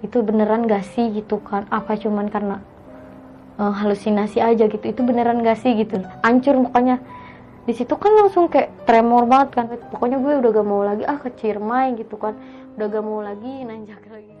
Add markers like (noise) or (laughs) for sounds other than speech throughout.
itu beneran gak sih gitu kan? Apa cuman karena uh, halusinasi aja gitu? Itu beneran gak sih gitu? Hancur pokoknya di situ kan langsung kayak tremor banget kan. Pokoknya gue udah gak mau lagi ah ke Ciremai gitu kan. Udah gak mau lagi nanjak lagi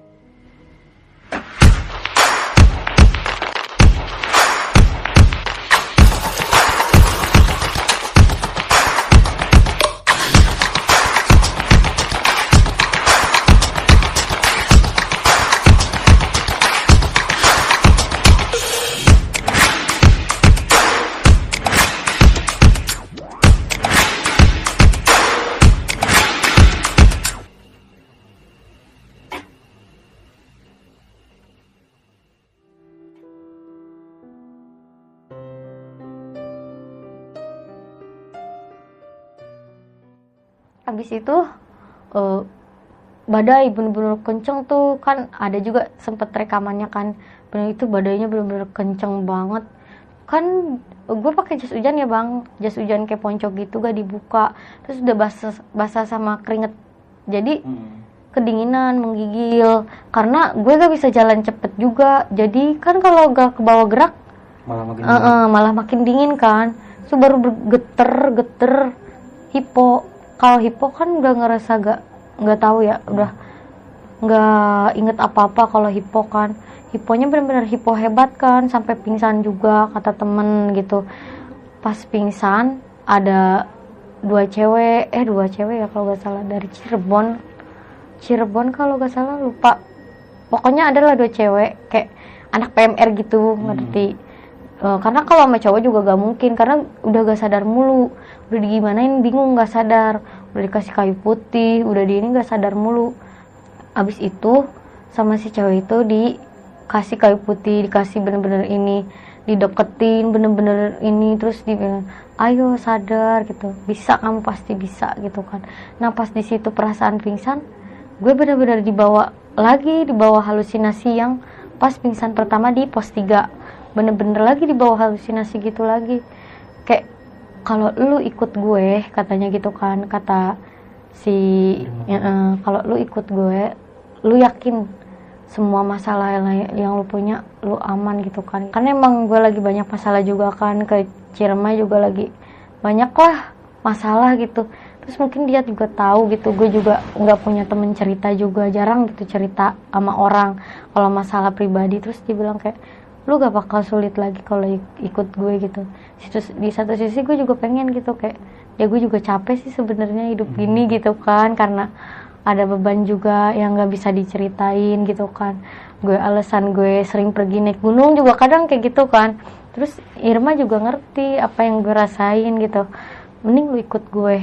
itu uh, badai bener-bener kenceng tuh. Kan ada juga sempet rekamannya kan. Bener itu badainya bener-bener kenceng banget. Kan gue pakai jas hujan ya bang. Jas hujan kayak ponco gitu gak dibuka. Terus udah basah basah sama keringet. Jadi hmm. kedinginan menggigil. Karena gue gak bisa jalan cepet juga. Jadi kan kalau gak ke bawah gerak malah makin uh, uh, malah makin dingin kan. So baru geter geter hipo kalau hipo kan udah ngerasa gak nggak tahu ya udah nggak inget apa-apa kalau hipo kan. Hiponya benar-benar hipo hebat kan sampai pingsan juga kata temen gitu. Pas pingsan ada dua cewek eh dua cewek ya kalau gak salah dari Cirebon. Cirebon kalau gak salah lupa. Pokoknya adalah dua cewek kayak anak PMR gitu hmm. ngerti uh, karena kalau sama cowok juga gak mungkin karena udah gak sadar mulu udah digimanain bingung gak sadar. Udah dikasih kayu putih udah di ini gak sadar mulu. Abis itu sama si cewek itu dikasih kayu putih dikasih bener-bener ini dideketin bener-bener ini terus di ayo sadar gitu. Bisa kamu pasti bisa gitu kan. Nah pas di situ perasaan pingsan gue bener-bener dibawa lagi dibawa halusinasi yang pas pingsan pertama di pos 3 bener-bener lagi dibawa halusinasi gitu lagi. Kayak kalau lu ikut gue katanya gitu kan kata si ya, uh, kalau lu ikut gue lu yakin semua masalah yang lu punya lu aman gitu kan. Kan emang gue lagi banyak masalah juga kan ke Ciremai juga lagi banyak lah masalah gitu. Terus mungkin dia juga tahu gitu gue juga nggak punya temen cerita juga jarang gitu cerita sama orang kalau masalah pribadi. Terus dia bilang kayak lu gak bakal sulit lagi kalau ikut gue gitu. Di satu sisi gue juga pengen gitu kayak ya gue juga capek sih sebenarnya hidup hmm. gini gitu kan karena ada beban juga yang gak bisa diceritain gitu kan. Gue alasan gue sering pergi naik gunung juga kadang kayak gitu kan. Terus Irma juga ngerti apa yang gue rasain gitu. Mending lu ikut gue.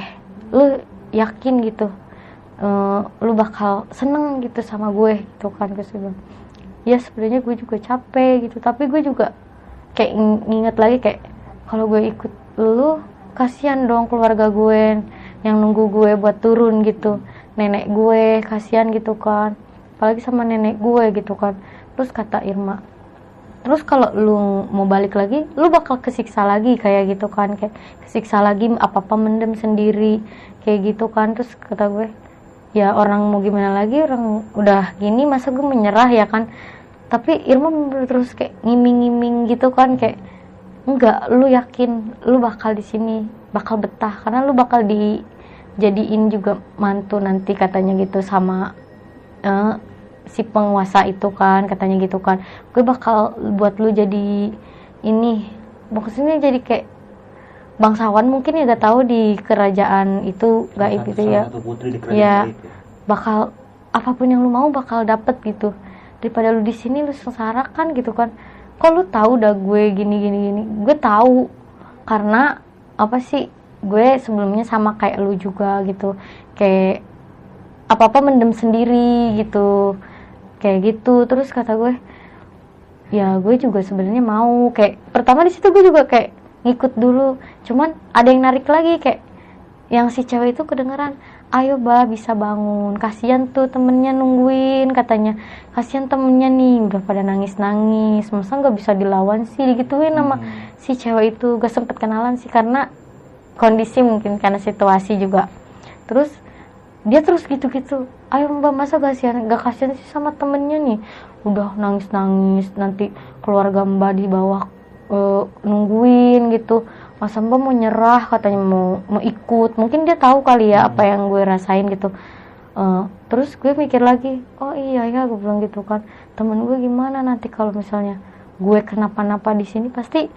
Lu yakin gitu uh, lu bakal seneng gitu sama gue gitu kan gue ya sebenarnya gue juga capek gitu. Tapi gue juga kayak nginget lagi kayak kalau gue ikut lu kasihan dong keluarga gue yang nunggu gue buat turun gitu. Nenek gue kasihan gitu kan. Apalagi sama nenek gue gitu kan. Terus kata Irma terus kalau lu mau balik lagi lu bakal kesiksa lagi kayak gitu kan. Kayak kesiksa lagi apa apa mendem sendiri kayak gitu kan. Terus kata gue ya orang mau gimana lagi? Orang udah gini masa gue menyerah ya kan tapi Irma terus kayak ngiming-ngiming gitu kan kayak enggak lu yakin lu bakal di sini bakal betah. Karena lu bakal dijadiin juga mantu nanti katanya gitu sama uh, si penguasa itu kan katanya gitu kan. Gue bakal buat lu jadi ini. Maksudnya jadi kayak bangsawan mungkin ya gak tahu di kerajaan itu gaib gitu ya. ya. bakal apa pun yang lu mau bakal dapet gitu daripada lu di sini lu sengsara kan gitu kan. Kok lu tahu udah gue gini gini gini? Gue tahu. Karena apa sih? Gue sebelumnya sama kayak lu juga gitu. Kayak apa apa mendem sendiri gitu. Kayak gitu. Terus kata gue ya gue juga sebenarnya mau. Kayak pertama di situ gue juga kayak ngikut dulu. Cuman ada yang narik lagi kayak yang si cewek itu kedengeran ayo bah bisa bangun. Kasihan tuh temennya nungguin katanya. Kasihan temennya nih udah pada nangis nangis masa nggak bisa dilawan sih? Digituin hmm. sama si cewek itu. Gak sempet kenalan sih karena kondisi mungkin karena situasi juga. Terus dia terus gitu-gitu. Ayo mbak masa kasihan gak kasihan sih sama temennya nih. Udah nangis nangis nanti keluarga mbak di bawah uh, nungguin gitu masa mbak mau nyerah katanya mau mau ikut. Mungkin dia tahu kali ya apa yang gue rasain gitu. Uh, terus gue mikir lagi oh iya ya gue bilang gitu kan. Temen gue gimana nanti kalau misalnya gue kenapa-napa di sini pasti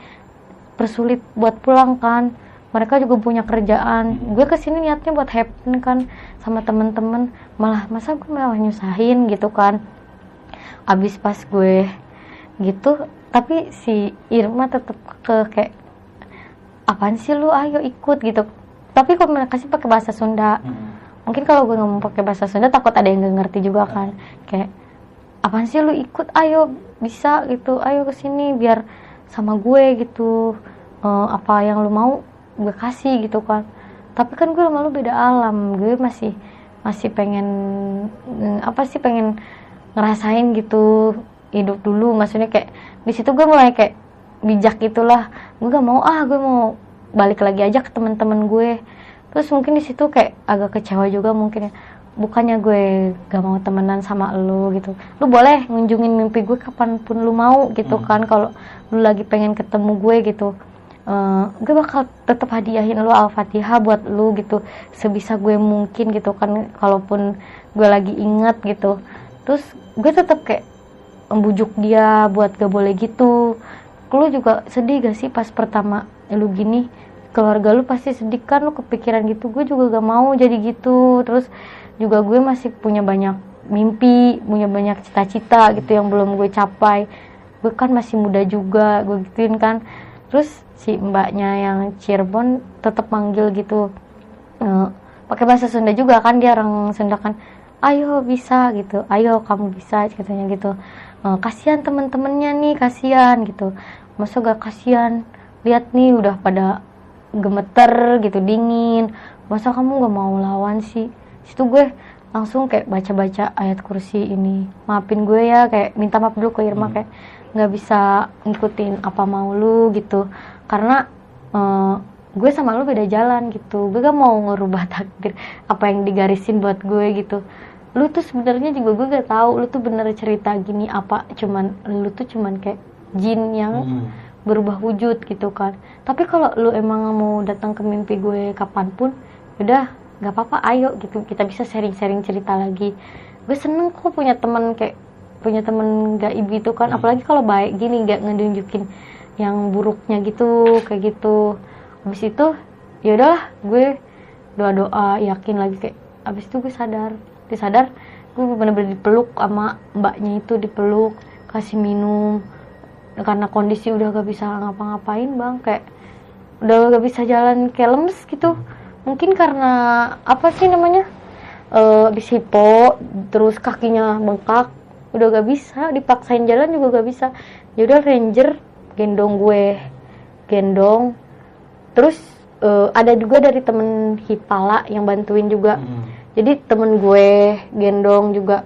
persulit buat pulang kan. Mereka juga punya kerjaan. Gue ke sini niatnya buat happy kan sama temen-temen. Malah masa gue malah nyusahin gitu kan? Abis pas gue gitu tapi si Irma tetep ke kayak apaan sih lu? Ayo ikut gitu. Tapi komunikasi pakai bahasa Sunda. Hmm. mungkin kalau gue ngomong pakai bahasa Sunda takut ada yang gak ngerti juga kan. Kayak apaan sih lu? Ikut ayo bisa gitu. Ayo ke sini biar sama gue gitu. Uh, apa yang lu mau gue kasih gitu kan. Tapi kan gue sama lu beda alam. Gue masih masih pengen apa sih pengen ngerasain gitu hidup dulu. Maksudnya kayak di situ gue mulai kayak bijak gitulah. Gue gak mau ah gue mau balik lagi aja ke teman-teman gue. Terus mungkin di situ kayak agak kecewa juga mungkin ya. Bukannya gue gak mau temenan sama lu gitu. Lu boleh ngunjungin mimpi gue kapan pun lu mau gitu hmm. kan. Kalau lu lagi pengen ketemu gue gitu. Uh, gue bakal tetap hadiahin lo al-fatihah buat lu gitu. Sebisa gue mungkin gitu kan kalaupun gue lagi inget gitu. Terus gue tetap kayak membujuk dia buat gak boleh gitu lu juga sedih gak sih pas pertama lu gini? Keluarga lu pasti sedih kan lu kepikiran gitu. Gue juga gak mau jadi gitu. Terus juga gue masih punya banyak mimpi punya banyak cita-cita gitu yang belum gue capai. Gue kan masih muda juga gue gituin kan. Terus si mbaknya yang Cirebon tetap manggil gitu. Uh, pakai bahasa Sunda juga kan dia orang Sunda kan. Ayo bisa gitu. Ayo kamu bisa katanya gitu uh, kasihan temen-temennya nih kasihan gitu. Masa gak kasihan? Lihat nih udah pada gemeter gitu dingin. Masa kamu gak mau lawan sih? Situ gue langsung kayak baca-baca ayat kursi ini. Maafin gue ya kayak minta maaf dulu ke Irma hmm. kayak nggak bisa ngikutin apa mau lu gitu. Karena uh, gue sama lu beda jalan gitu. Gue gak mau ngerubah takdir apa yang digarisin buat gue gitu lu tuh sebenarnya juga gue gak tahu lu tuh bener cerita gini apa cuman lu tuh cuman kayak jin yang hmm. berubah wujud gitu kan tapi kalau lu emang mau datang ke mimpi gue kapan pun udah gak apa-apa ayo gitu kita bisa sharing-sharing cerita lagi gue seneng kok punya temen kayak punya temen gak ibu itu kan hmm. apalagi kalau baik gini gak ngedunjukin yang buruknya gitu kayak gitu habis itu ya udahlah gue doa doa yakin lagi kayak habis itu gue sadar gue sadar gue bener-bener dipeluk sama mbaknya itu dipeluk kasih minum. Karena kondisi udah gak bisa ngapa-ngapain bang. Kayak udah gak bisa jalan kayak lemes gitu. Mungkin karena apa sih namanya? Uh, habis hipo terus kakinya bengkak udah gak bisa. Dipaksain jalan juga gak bisa. Ya udah ranger gendong gue. Gendong. Terus uh, ada juga dari temen Hipala yang bantuin juga. Hmm. Jadi temen gue gendong juga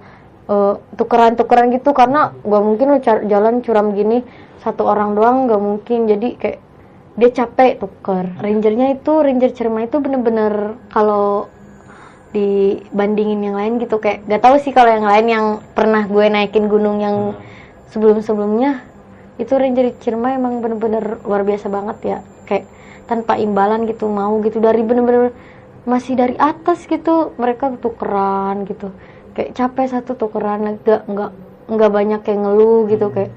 uh, tukeran-tukeran gitu karena gue mungkin lo jalan curam gini satu orang doang gak mungkin. Jadi kayak dia capek tuker. Rangernya itu ranger cerma itu bener-bener kalau dibandingin yang lain gitu. Kayak gak tahu sih kalau yang lain yang pernah gue naikin gunung yang hmm. sebelum-sebelumnya itu Ranger Cirema emang bener-bener luar biasa banget ya. Kayak tanpa imbalan gitu mau gitu. Dari bener-bener masih dari atas gitu. Mereka tukeran gitu. Kayak capek satu tukeran nggak nggak nggak banyak yang ngeluh gitu kayak.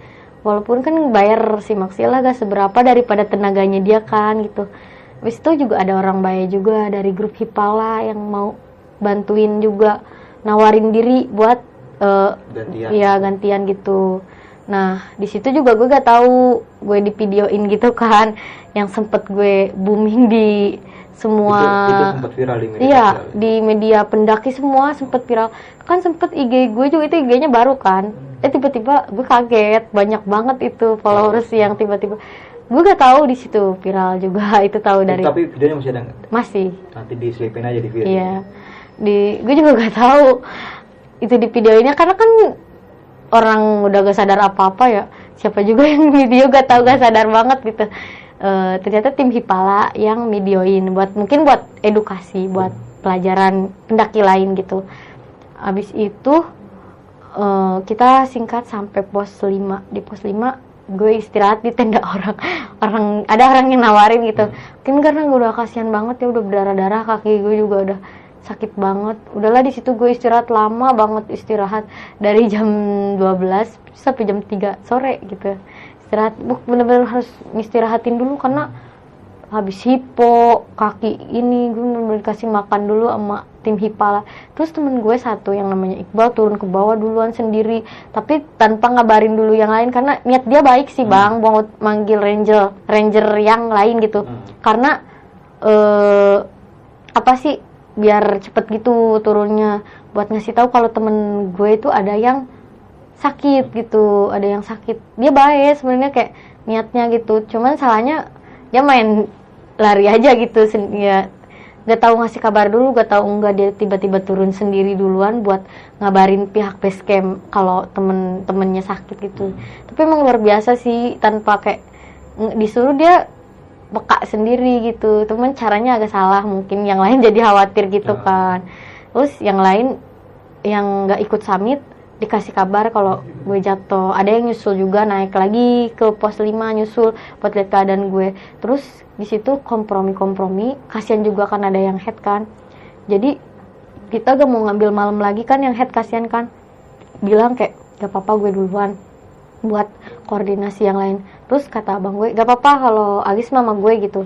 Walaupun kan bayar si maksimal gak seberapa daripada tenaganya dia kan gitu. Habis itu juga ada orang baik juga dari grup Hipala yang mau bantuin juga nawarin diri buat uh, gantian. ya gantian gitu. Nah, di situ juga gue gak tahu gue di videoin gitu kan, yang sempet gue booming di semua itu, itu sempet viral di media iya. Ya? di media pendaki semua sempet viral kan sempet IG gue juga itu IG-nya baru kan hmm. eh tiba-tiba gue kaget banyak banget itu followers oh. yang tiba-tiba gue gak tahu di situ viral juga (laughs) itu tahu dari tapi videonya masih ada nggak masih nanti diselipin aja di video iya di gue juga gak tahu itu di videonya karena kan orang udah gak sadar apa-apa ya siapa juga yang video gak tahu gak sadar banget gitu uh, ternyata tim Hipala yang videoin buat mungkin buat edukasi buat pelajaran pendaki lain gitu. Habis itu eh, kita singkat sampai pos 5 di pos 5 gue istirahat di tenda (laughs) orang orang ada orang yang nawarin gitu. Mungkin karena gue udah kasihan banget ya udah berdarah darah kaki gue juga udah sakit banget. Udahlah di situ gue istirahat lama banget istirahat. Dari jam 12 sampai jam 3 sore gitu istirahat. Bu- bener-bener harus istirahatin dulu karena habis hipo kaki ini gue bener-bener kasih makan dulu sama tim hipala terus temen gue satu yang namanya Iqbal turun ke bawah duluan sendiri. Tapi tanpa ngabarin dulu yang lain karena niat dia baik sih bang mau manggil ranger ranger yang lain gitu. Hmm. karena eh apa sih biar cepet gitu turunnya. Buat ngasih tahu kalau temen gue itu ada yang sakit gitu ada yang sakit. Dia baik sebenarnya kayak niatnya gitu. Cuman salahnya dia main lari aja gitu ya gak tahu ngasih kabar dulu gak tahu enggak dia tiba-tiba turun sendiri duluan buat ngabarin pihak base camp kalau temen-temennya sakit gitu. Tapi emang luar biasa sih tanpa kayak disuruh dia peka sendiri gitu. Temen caranya agak salah mungkin yang lain (laughs) jadi khawatir gitu Ah. kan. Terus yang lain yang nggak ikut summit dikasih kabar kalau gue jatuh. Ada yang nyusul juga naik lagi ke pos 5 nyusul buat lihat keadaan gue. Terus di situ kompromi-kompromi kasihan juga kan ada yang head kan. Jadi kita gak mau ngambil malam lagi kan yang head kasihan kan. Bilang kayak gak apa-apa gue duluan buat koordinasi yang lain. Terus kata abang gue gak apa-apa kalau Agis mama gue gitu.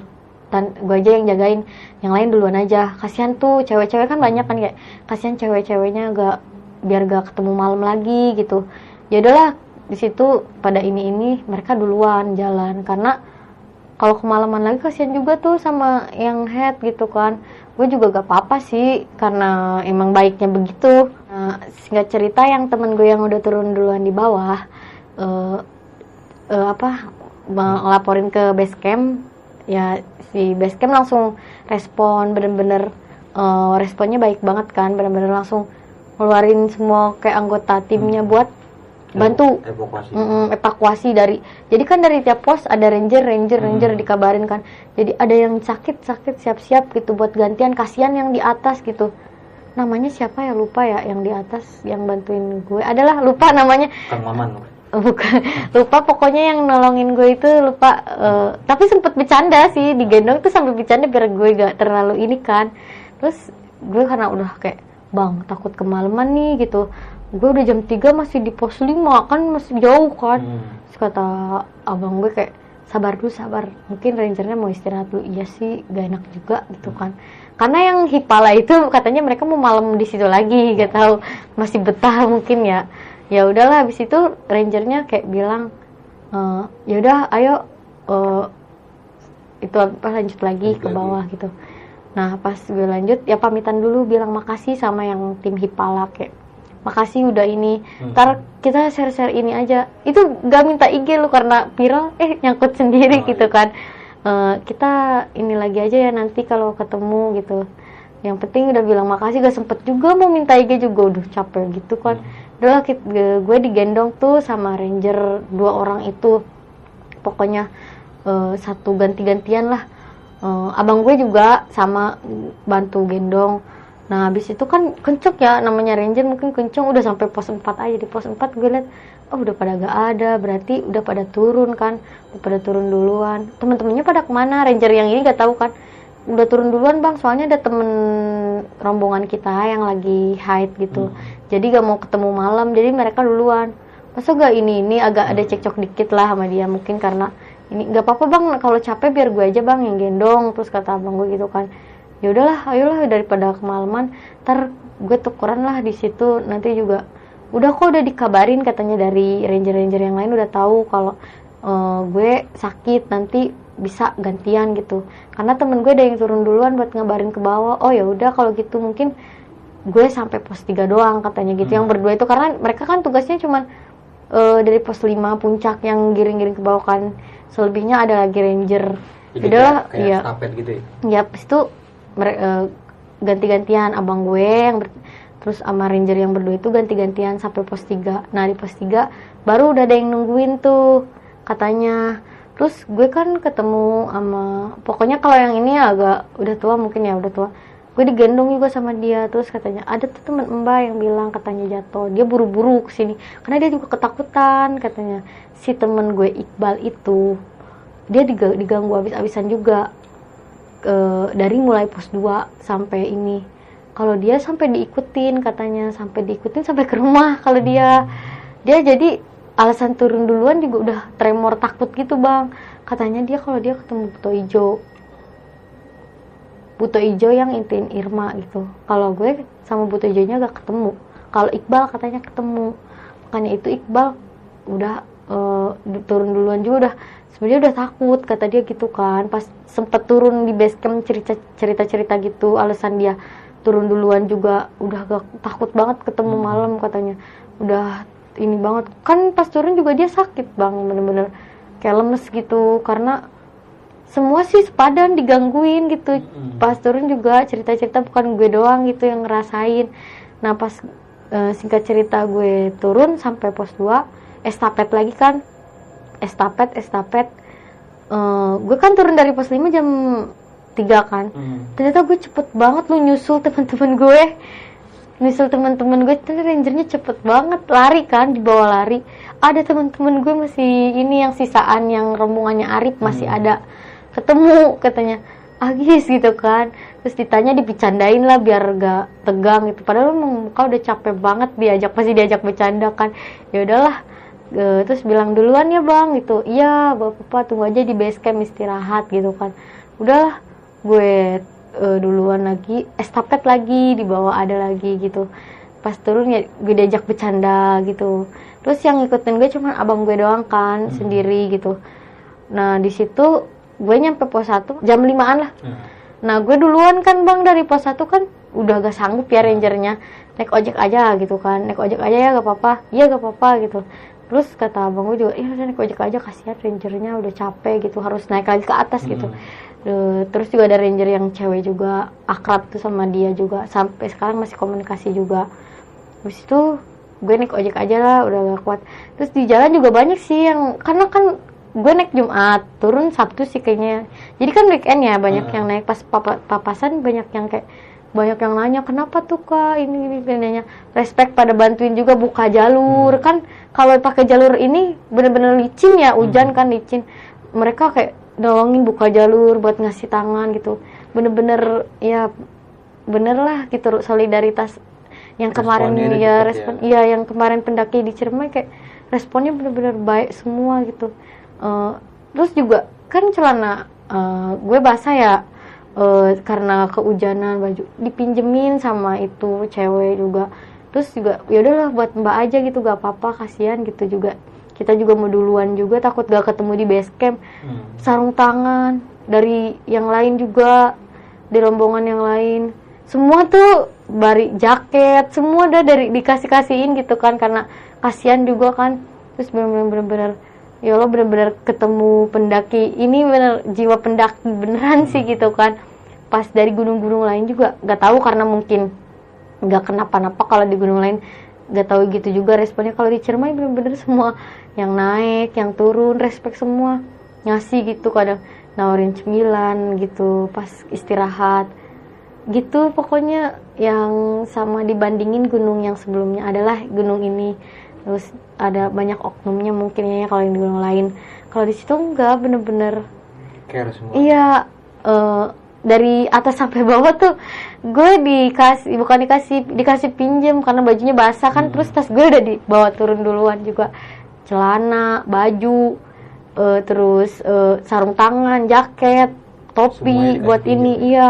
Dan gue aja yang jagain. Yang lain duluan aja. Kasihan tuh cewek-cewek kan banyak kan kayak kasihan cewek-ceweknya gak biar gak ketemu malam lagi gitu. Ya udahlah di situ pada ini ini mereka duluan jalan karena kalau kemalaman lagi kasihan juga tuh sama yang head gitu kan. Gue juga gak apa-apa sih karena emang baiknya begitu. Nah, cerita yang temen gue yang udah turun duluan di bawah eh eh, apa ngelaporin ke base camp ya si base camp langsung respon bener-bener eh, responnya baik banget kan bener-bener langsung ngeluarin semua kayak anggota timnya buat bantu. evakuasi. Mm-mm, evakuasi dari jadi kan dari tiap pos ada ranger ranger ranger Hmm. dikabarin kan. Jadi ada yang sakit sakit siap siap gitu buat gantian kasihan yang di atas gitu. Namanya siapa ya? Lupa ya yang di atas yang bantuin gue. Adalah lupa namanya. Kang maman bukan? (laughs) Lupa pokoknya yang nolongin gue itu lupa eh, tapi sempet bercanda sih digendong tuh sampai bercanda biar gue gak terlalu ini kan. Terus gue karena udah kayak bang takut kemalaman nih gitu. Gue udah jam 3 masih di pos 5 kan masih jauh kan. Hmm. Terus kata abang gue kayak sabar dulu sabar. Mungkin rangernya mau istirahat dulu. Iya sih gak enak juga gitu kan. Karena yang hipala itu katanya mereka mau malam di situ lagi gak tahu masih betah mungkin ya. Ya udahlah habis itu rangernya kayak bilang "Eh, ya udah ayo eh, itu apa lanjut lagi Lanjut ke lagi. bawah gitu nah pas gue lanjut ya pamitan dulu bilang makasih sama yang tim hipala kayak makasih udah ini. Hmm. ntar kita share-share ini aja. Itu gak minta IG lu karena viral (laughs) eh nyangkut sendiri Oh, gitu iya. kan. Eh, kita ini lagi aja ya nanti kalau ketemu gitu. Yang penting udah bilang makasih gak sempet juga mau minta IG juga. Udah capek gitu kan. Udahlah kit- gue gue digendong tuh sama ranger dua orang itu. Pokoknya eh, satu ganti-gantian lah Eh, abang gue juga sama bantu gendong. Nah habis itu kan kenceng ya namanya ranger mungkin kenceng udah sampai pos 4 aja. Di pos 4 gue liat oh udah pada gak ada berarti udah pada turun kan udah pada turun duluan. Temen-temennya pada ke mana? Ranger yang ini gak tahu kan? Udah turun duluan bang soalnya ada temen rombongan kita yang lagi hide gitu. Jadi gak mau ketemu malam jadi mereka duluan. Masa gak ini ini agak ada cekcok dikit lah sama dia mungkin karena ini nggak apa-apa bang. Kalau capek biar gue aja bang yang gendong. Terus kata abang gue gitu kan ya udahlah ayolah daripada kemalaman. Ntar gue tukeran lah di situ. Nanti juga udah kok udah dikabarin katanya dari ranger-ranger yang lain udah tahu kalau eh, gue sakit nanti bisa gantian gitu. Karena temen gue ada yang turun duluan buat ngabarin ke bawah. Oh ya udah kalau gitu mungkin gue sampai pos 3 doang katanya gitu. Yang berdua itu karena mereka kan tugasnya cuman eh, dari pos 5 puncak yang giring-giring ke bawah kan selebihnya ada lagi ranger. Jadi Udahlah, kayak, kayak iya. stafet gitu ya? Ya itu eh, ganti-gantian abang gue yang ber- terus sama ranger yang berdua itu ganti-gantian sampai pos 3 nah di pos 3 baru udah ada yang nungguin tuh katanya. Terus gue kan ketemu sama pokoknya kalau yang ini agak udah tua mungkin ya udah tua gue digendong juga sama dia terus katanya ada tuh teman mbak yang bilang katanya jatuh. Dia buru-buru ke sini karena dia juga ketakutan katanya. Si temen gue Iqbal itu dia diga- diganggu habis-habisan juga Eh, dari mulai pos 2 sampai ini. Kalau dia sampai diikutin katanya sampai diikutin sampai ke rumah kalau dia. Dia jadi alasan turun duluan juga udah tremor takut gitu bang. Katanya dia kalau dia ketemu buto ijo buto ijo yang intiin Irma gitu. Kalau gue sama buto ijonya gak ketemu. Kalau Iqbal katanya ketemu. Makanya itu Iqbal udah eh, turun duluan juga udah. Sebenarnya udah takut kata dia gitu kan. Pas sempet turun di base camp cerita cerita cerita gitu alasan dia turun duluan juga udah gak takut banget ketemu Hmm. malam katanya. Udah ini banget. Kan pas turun juga dia sakit bang. Bener-bener kayak lemes gitu. Karena semua sih sepadan digangguin gitu. Mm-mm. pas turun juga cerita-cerita bukan gue doang gitu yang ngerasain. Nah pas eh, singkat cerita gue turun sampai pos 2 estafet lagi kan. Estafet estafet. Eh, gue kan turun dari pos 5 jam 3 kan. Hmm. ternyata gue cepet banget lu nyusul teman-teman gue. Nyusul teman-teman gue ternyata rangernya cepet banget. Lari kan di bawah lari. Ada teman-teman gue masih ini yang sisaan yang rombongannya Arif masih Hmm. ada ketemu katanya. Agis gitu kan. Terus ditanya dipicandain lah biar gak tegang gitu. Padahal emang muka udah capek banget diajak pasti diajak bercanda kan. Ya udahlah Eh, terus bilang duluan ya bang. Gitu. Iya bapak tunggu aja di base camp istirahat gitu kan. Udahlah gue eh, duluan lagi estafet lagi di bawah ada lagi gitu. Pas turun ya gue diajak bercanda gitu. Terus yang ngikutin gue cuma abang gue doang kan Hmm. sendiri gitu. Nah di situ gue nyampe pos 1 jam 5an lah. Nah, Nah gue duluan kan bang dari pos 1 kan udah gak sanggup ya rangernya. Naik ojek aja gitu kan. Naik ojek aja ya gak apa-apa. Iya gak apa-apa gitu. Terus kata abang gue juga iya udah naik ojek aja kasihan rangernya udah capek gitu harus naik lagi ke atas gitu. Hmm. Eh, terus juga ada ranger yang cewek juga akrab tuh sama dia juga sampai sekarang masih komunikasi juga. Habis itu gue naik ojek aja lah udah gak kuat. Terus di jalan juga banyak sih yang karena kan gue naik Jumat turun Sabtu sih kayaknya. Jadi kan weekend ya banyak Heeh. yang naik. Pas papa- papasan banyak yang kayak banyak yang nanya kenapa tuh kak? Ini ini ini, nanya. Respect pada bantuin juga buka jalur. Hmm. kan kalau pakai jalur ini bener-bener licin ya hujan kan licin. Mereka kayak nolongin buka jalur buat ngasih tangan gitu. Bener-bener ya bener lah gitu solidaritas. Yang kemarin Responnya ya respon ya. iya yang kemarin pendaki di Ciremai kayak responnya bener-bener baik semua gitu Eh, terus juga kan celana eh, gue basah ya eh, karena kehujanan baju dipinjemin sama itu cewek juga. Terus juga ya udahlah buat mbak aja gitu gak apa-apa kasihan gitu juga. Kita juga mau duluan juga takut gak ketemu di base camp. Hmm. sarung tangan dari yang lain juga di rombongan yang lain. Semua tuh bari jaket semua udah dari dikasih kasihin gitu kan karena kasihan juga kan. Terus bener-bener ya Allah bener-bener ketemu pendaki. Ini bener jiwa pendaki beneran sih gitu kan. Pas dari gunung-gunung lain juga nggak tahu karena mungkin nggak kenapa-napa kalau di gunung lain. Nggak tahu gitu juga responnya. Kalau di Ciremai bener-bener semua yang naik yang turun respect semua. Ngasih gitu kadang. Nawarin cemilan gitu pas istirahat. Gitu pokoknya yang sama dibandingin gunung yang sebelumnya adalah gunung ini terus ada banyak oknumnya mungkin ya kalau yang di gunung lain kalau di situ enggak bener-bener care semua Iya, eh, dari atas sampai bawah tuh gue dikasih bukan dikasih dikasih pinjem karena bajunya basah kan Hmm. terus tas gue udah dibawa turun duluan juga celana, baju, eh, terus eh, sarung tangan, jaket, topi Semuanya buat ini ya? iya.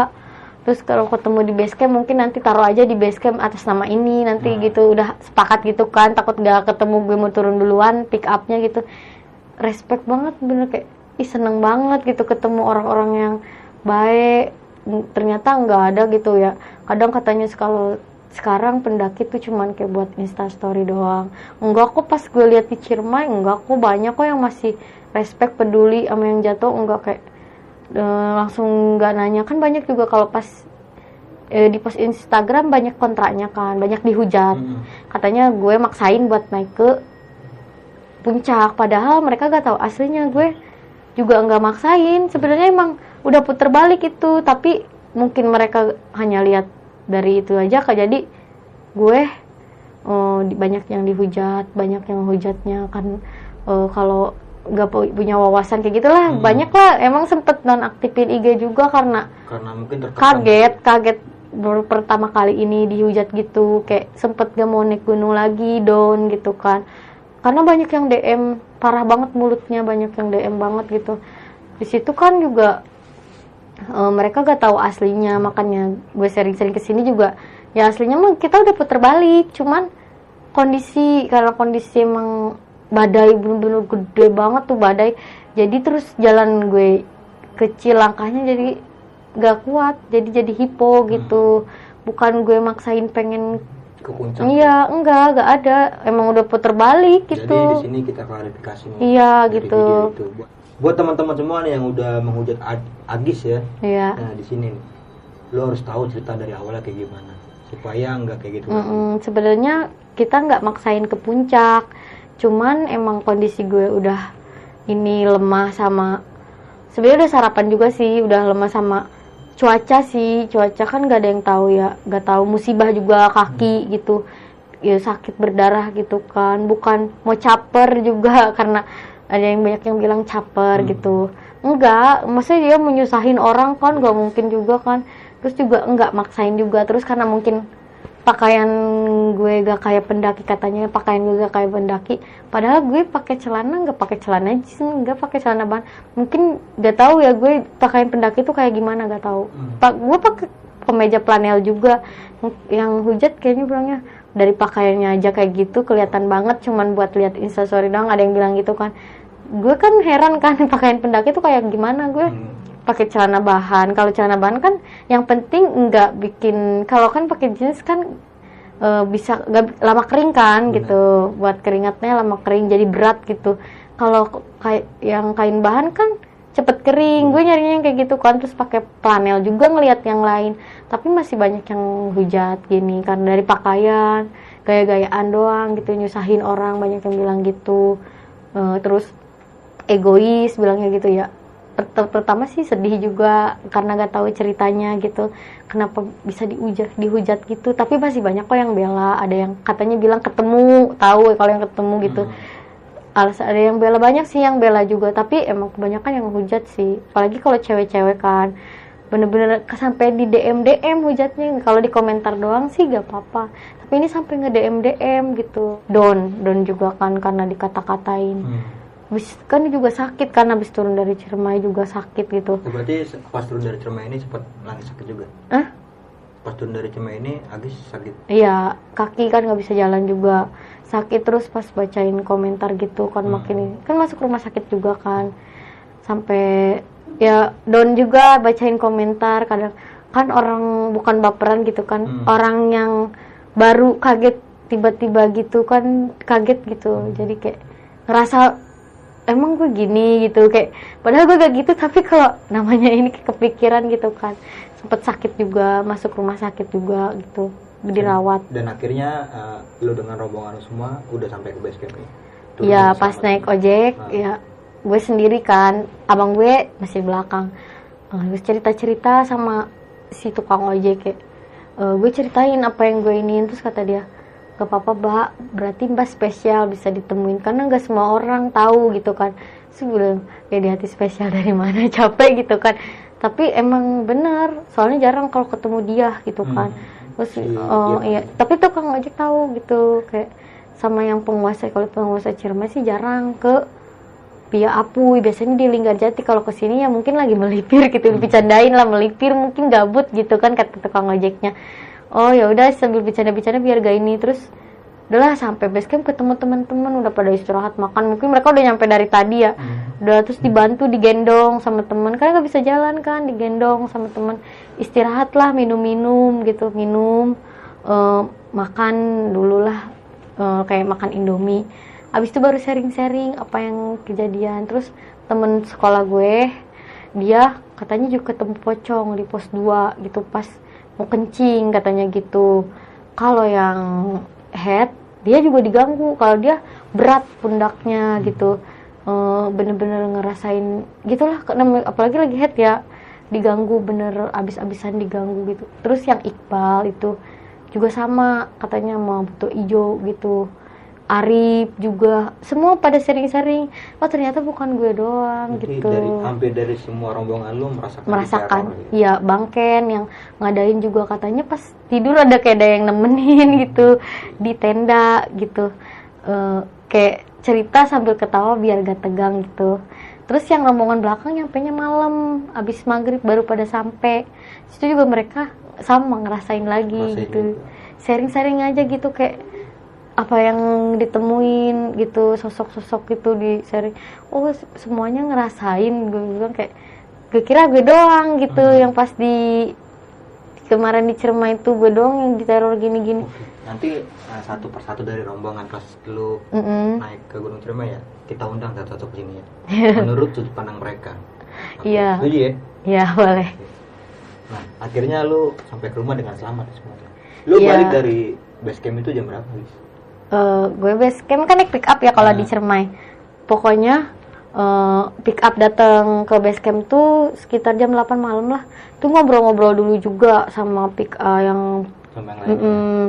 Terus kalau ketemu di base camp mungkin nanti taruh aja di base camp atas nama ini. Nanti Nah. gitu udah sepakat gitu kan takut gak ketemu gue mau turun duluan pick upnya gitu. Respect banget bener kayak ih seneng banget gitu ketemu orang-orang yang baik. Ternyata nggak ada gitu ya. Kadang katanya kalau sekarang pendaki tuh cuman kayak buat instastory doang. Enggak kok pas gue lihat di Ciremai enggak kok. Banyak kok yang masih respect peduli sama yang jatuh enggak kayak eh, langsung nggak nanya. Kan banyak juga kalau pas eh, di post Instagram banyak kontraknya kan banyak dihujat. Hmm. katanya gue maksain buat naik ke puncak. Padahal mereka gak tahu aslinya. Gue juga nggak maksain. Sebenarnya emang udah puter balik itu. Tapi mungkin mereka hanya lihat dari itu aja kak. Jadi gue di- banyak yang dihujat banyak yang hujatnya. Kan eh, kalau nggak pu- punya wawasan kayak gitulah. Hmm. banyak lah emang sempet nonaktifin IG juga karena Karena mungkin terkesan. kaget kaget baru pertama kali ini dihujat gitu. Kayak sempet gak mau naik gunung lagi down gitu kan. Karena banyak yang DM parah banget mulutnya banyak yang DM banget gitu. Di situ kan juga eh, mereka gak tahu aslinya. Makanya gue sering-sering ke sini juga ya aslinya mah kita udah puter balik. Cuman kondisi karena kondisi emang badai bener-bener gede banget tuh badai jadi terus jalan gue kecil langkahnya jadi gak kuat jadi jadi hipo gitu bukan gue maksain pengen ke puncak. iya enggak gak ada emang udah puter balik Jadi di gitu sini kita klarifikasi. Iya, gitu. Buat- teman-teman semua nih yang udah menghujat Ag- Agis ya. iya Nah, di sini nih. Lo harus tahu cerita dari awalnya kayak gimana supaya nggak kayak gitu. lagi. Mm-mm, sebenarnya kita nggak maksain ke puncak cuman emang kondisi gue udah ini lemah sama sebenarnya udah sarapan juga sih udah lemah sama cuaca sih. Cuaca kan nggak ada yang tahu ya nggak tahu musibah juga kaki gitu. Ya sakit berdarah gitu kan. Bukan mau caper juga (laughs) karena ada yang banyak yang bilang caper Hmm. gitu. Enggak maksudnya dia menyusahin orang kan nggak mungkin juga kan. Terus juga enggak maksain juga. Terus karena mungkin pakaian gue gak kayak pendaki katanya pakaian gue gak kayak pendaki. Padahal gue pakai celana nggak pakai celana jeans nggak pakai celana bahan mungkin gak tahu ya gue pakaian pendaki itu kayak gimana gak tahu. Hmm. pak gue pakai kemeja flanel juga. Yang hujat kayaknya bilangnya dari pakaiannya aja kayak gitu kelihatan banget. Cuman buat lihat instastory doang ada yang bilang gitu kan. Gue kan heran kan (laughs) pakaian pendaki itu kayak gimana gue. Hmm. Pakai celana bahan. Kalau celana bahan kan yang penting nggak bikin kalau kan pakai jeans kan eh, bisa nggak lama kering kan Benar. gitu. Buat keringatnya lama kering jadi berat gitu. Kalau kayak yang kain bahan kan cepet kering. Gue nyarinya yang kayak gitu kan. Terus pakai flanel juga ngelihat yang lain. Tapi masih banyak yang hujat gini. Karena dari pakaian gaya-gayaan doang gitu. Nyusahin orang banyak yang bilang gitu. Eh, terus egois bilangnya gitu ya Pertama sih sedih juga karena gak tahu ceritanya gitu. Kenapa bisa dihujat dihujat gitu. Tapi masih banyak kok yang bela. Ada yang katanya bilang ketemu tahu kalau yang ketemu gitu. Hmm. alasan ada yang bela. Banyak sih yang bela juga. Tapi emang kebanyakan yang hujat sih. Apalagi kalau cewek-cewek kan. Bener-bener sampai di DM DM hujatnya. Kalau di komentar doang sih gak apa-apa. Tapi ini sampai nge DM DM gitu. Don don juga kan karena dikata-katain. Hmm. Habis kan juga sakit kan habis turun dari Ciremai juga sakit gitu. Oh, berarti pas turun dari Ciremai ini sempat lagi sakit juga. Hah? Pas turun dari Ciremai ini Agis sakit. Iya, kaki kan nggak bisa jalan juga. Sakit terus pas bacain komentar gitu kan Hmm. makin. Kan masuk rumah sakit juga kan. Sampai ya down juga bacain komentar kadang kan orang bukan baperan gitu kan. Hmm. Orang yang baru kaget tiba-tiba gitu kan kaget gitu. Jadi kayak ngerasa emang gue gini gitu. Kayak padahal gue gak gitu tapi kalau namanya ini kepikiran gitu kan. Sempet sakit juga masuk rumah sakit juga gitu dirawat. Dan akhirnya eh, lo dengan rombongan semua udah sampai ke base camp ya? Bersama pas naik ojek Ah. ya gue sendiri kan. Abang gue masih belakang. Eh, gue cerita cerita sama si tukang ojek kayak "Eh, gue ceritain apa yang gue iniin terus kata dia gak apa-apa mbak berarti mbak spesial bisa ditemuin. Karena nggak semua orang tahu gitu kan. Bilang ya di hati spesial dari mana? (laughs) Capek gitu kan. Tapi emang bener soalnya jarang kalau ketemu dia gitu kan. Hmm. terus Si- oh iya. iya. Tapi tukang ojek tahu gitu kayak sama yang penguasa kalau penguasa Ciremai sih jarang ke Pia Apuy biasanya di Linggarjati kalau ke sini ya mungkin lagi melipir gitu Hmm. bercandain lah melipir mungkin gabut gitu kan kata tukang ojeknya oh ya udah sambil bercanda-bercanda biar gak ini terus udahlah sampai base camp ketemu teman-teman udah pada istirahat makan. Mungkin mereka udah nyampe dari tadi ya. Hmm. udah terus dibantu digendong sama teman. Karena nggak bisa jalan kan digendong sama teman. Istirahat lah minum-minum gitu minum eh, makan dulu lah eh, kayak makan indomie. Abis itu baru sharing-sharing apa yang kejadian. Terus temen sekolah gue dia katanya juga ketemu pocong di pos 2 gitu pas mau kencing katanya gitu. Kalau yang head dia juga diganggu. Kalau dia berat pundaknya gitu. Eh, bener-bener ngerasain gitulah. Apalagi lagi head ya diganggu bener abis-abisan diganggu gitu. Terus yang Iqbal itu juga sama katanya mau butuh ijo gitu Arif juga semua pada sering-sering oh ternyata bukan gue doang Jadi gitu. dari hampir dari semua rombongan lu merasakan merasakan diteror gitu. ya bangken yang ngadain juga katanya pas tidur ada kayak ada yang nemenin gitu di tenda gitu. Eh, kayak cerita sambil ketawa biar gak tegang gitu. Terus yang rombongan belakang nyampe nya malam abis maghrib baru pada sampai situ juga mereka sama ngerasain lagi Ngerasain gitu. sharing-sharing aja gitu kayak apa yang ditemuin gitu sosok-sosok gitu di sharing oh se- semuanya ngerasain gue bilang kayak gue kira gue doang gitu Hmm. yang pas di kemarin di Cerma itu gue doang yang diteror gini-gini. Nanti uh, satu persatu dari rombongan pas lu Mm-mm. naik ke Gunung Ciremai ya, kita undang satu-satu ke sini ya. (laughs) Menurut sudut pandang mereka. Iya. Setuju ya? ya (laughs) boleh Nah, akhirnya lu sampai ke rumah dengan selamat semuanya. Lu Iya. balik dari base camp itu jam berapa, guys? Eh, gue base camp kan naik pick up ya kalau Hmm. di Cermai. Pokoknya eh, pick up datang ke base camp tuh sekitar jam 8 malam lah. Tuh ngobrol-ngobrol dulu juga sama pick up yang lain. mm-mm,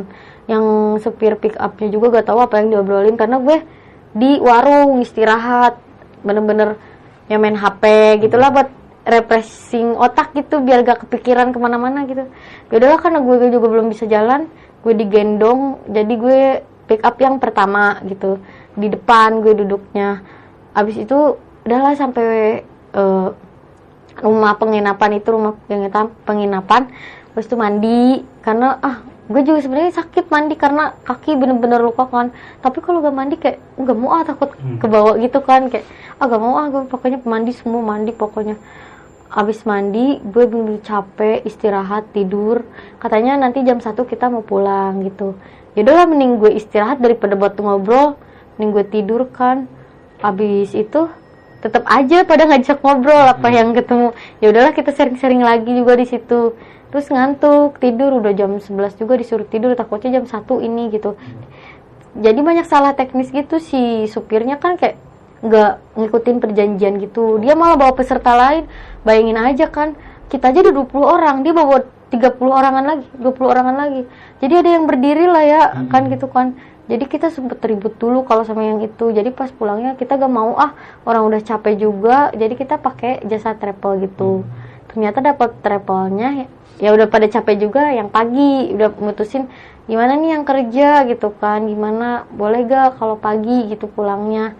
yang supir pick upnya juga gak tahu apa yang diobrolin karena gue di warung istirahat bener-bener yang main HP gitulah buat refreshing otak gitu biar gak kepikiran ke mana-mana gitu ya udahlah karena gue juga belum bisa jalan gue digendong jadi gue pick up yang pertama gitu. Di depan gue duduknya. Abis itu udahlah sampai eh, rumah penginapan itu rumah penginapan penginapan. Terus itu mandi karena ah gue juga sebenarnya sakit mandi karena kaki bener-bener luka kan. Tapi kalau gak mandi kayak nggak mau ah takut Hmm. kebawa gitu kan. Kayak ah gak mau ah gue pokoknya mandi semua mandi pokoknya. Abis mandi gue bener-bener capek istirahat tidur. Katanya nanti jam satu kita mau pulang gitu yaudahlah mending gue istirahat daripada buat ngobrol. Mending gue tidur kan. Abis itu tetap aja pada ngajak ngobrol apa yang ketemu. Ya udahlah kita sering-sering lagi juga di situ. Terus ngantuk tidur. Udah jam 11 juga disuruh tidur. Takutnya jam satu ini gitu. Jadi banyak salah teknis gitu. Si supirnya kan kayak nggak ngikutin perjanjian gitu. Dia malah bawa peserta lain. Bayangin aja kan kita aja udah 20 orang. Dia bawa 30 orangan lagi 20 orangan lagi. Jadi ada yang berdiri lah ya Hmm. kan gitu kan. Jadi kita sempet ribut dulu kalau sama yang itu. Jadi pas pulangnya kita gak mau ah orang udah capek juga. Jadi kita pakai jasa travel gitu. Ternyata dapat travelnya ya udah pada capek juga yang pagi. Udah mutusin gimana nih yang kerja? Gitu kan gimana? Boleh gak kalau pagi? Gitu pulangnya.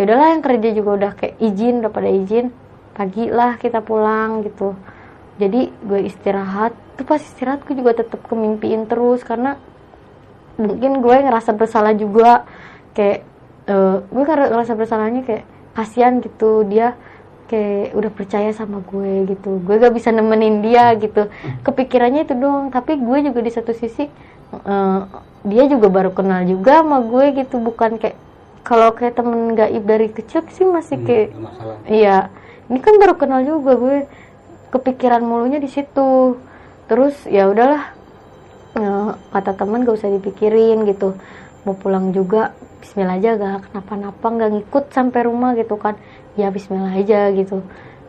Ya udahlah yang kerja juga udah kayak izin udah pada izin. Pagi lah kita pulang gitu. Jadi gue istirahat tuh pas istirahat gue juga tetap kemimpiin terus karena mungkin gue ngerasa bersalah juga kayak eh, gue ngera- ngerasa bersalahnya kayak kasihan gitu dia kayak udah percaya sama gue gitu gue gak bisa nemenin dia gitu kepikirannya itu doang tapi gue juga di satu sisi eh, dia juga baru kenal juga sama gue gitu bukan kayak kalau kayak temen gaib dari kecil sih masih Hmm, kayak masalah. Iya, ini kan baru kenal juga gue. Kepikiran mulunya di situ. Terus ya udahlah. Eh, kata teman gak usah dipikirin gitu. Mau pulang juga Bismillah aja gak kenapa-napa nggak ngikut sampai rumah gitu kan. Ya Bismillah aja gitu.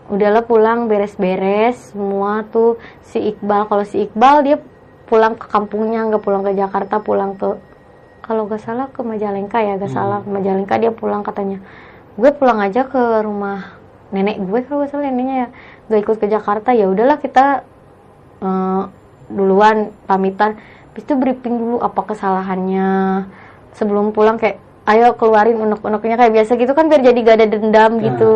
Udahlah pulang beres-beres semua tuh si Iqbal kalau si Iqbal dia pulang ke kampungnya nggak pulang ke Jakarta pulang ke kalau gak salah ke Majalengka ya gak Hmm. salah ke Majalengka dia pulang katanya gue pulang aja ke rumah nenek gue kalau gak salah neneknya ya gak ikut ke Jakarta ya udahlah kita eh, duluan pamitan. Habis itu briefing dulu apa kesalahannya. Sebelum pulang kayak ayo keluarin unek-uneknya kayak biasa gitu kan biar jadi gak ada dendam Nah. gitu.